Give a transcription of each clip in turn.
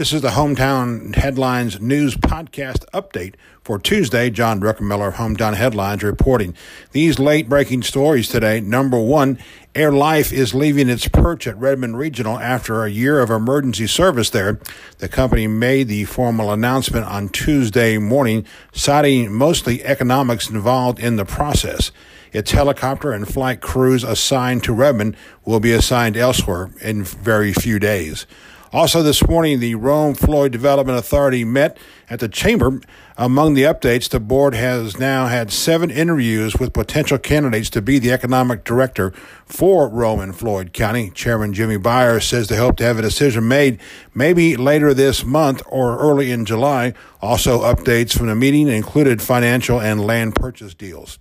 This is the Hometown Headlines News Podcast update for Tuesday. John Druckenmiller of Hometown Headlines reporting these late breaking stories today. Number one, Air Life is leaving its perch at Redmond Regional after a year of emergency service there. The company made the formal announcement on Tuesday morning, citing mostly economics involved in the process. Its helicopter and flight crews assigned to Redmond will be assigned elsewhere in very few days. Also, this morning, the Rome Floyd Development Authority met at the chamber. Among the updates, the board has now had seven interviews with potential candidates to be the economic director for Rome and Floyd County. Chairman Jimmy Byers says they hope to have a decision made maybe later this month or early in July. Also, updates from the meeting included financial and land purchase deals.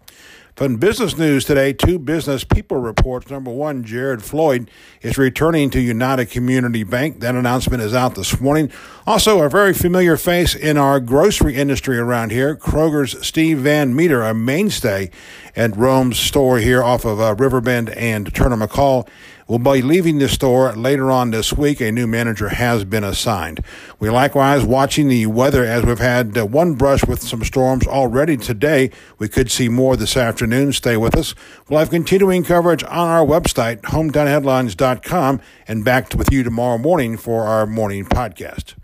From business news today, two business people reports. Number one, Jared Floyd is returning to United Community Bank. That announcement is out this morning. Also, a very familiar face in our grocery industry around here, Kroger's Steve Van Meter, a mainstay at Rome's store here off of uh, Riverbend and Turner McCall will be leaving the store later on this week. A new manager has been assigned. We likewise watching the weather as we've had uh, one brush with some storms already today. We could see more this afternoon. Stay with us. We'll have continuing coverage on our website, hometownheadlines.com, and back with you tomorrow morning for our morning podcast.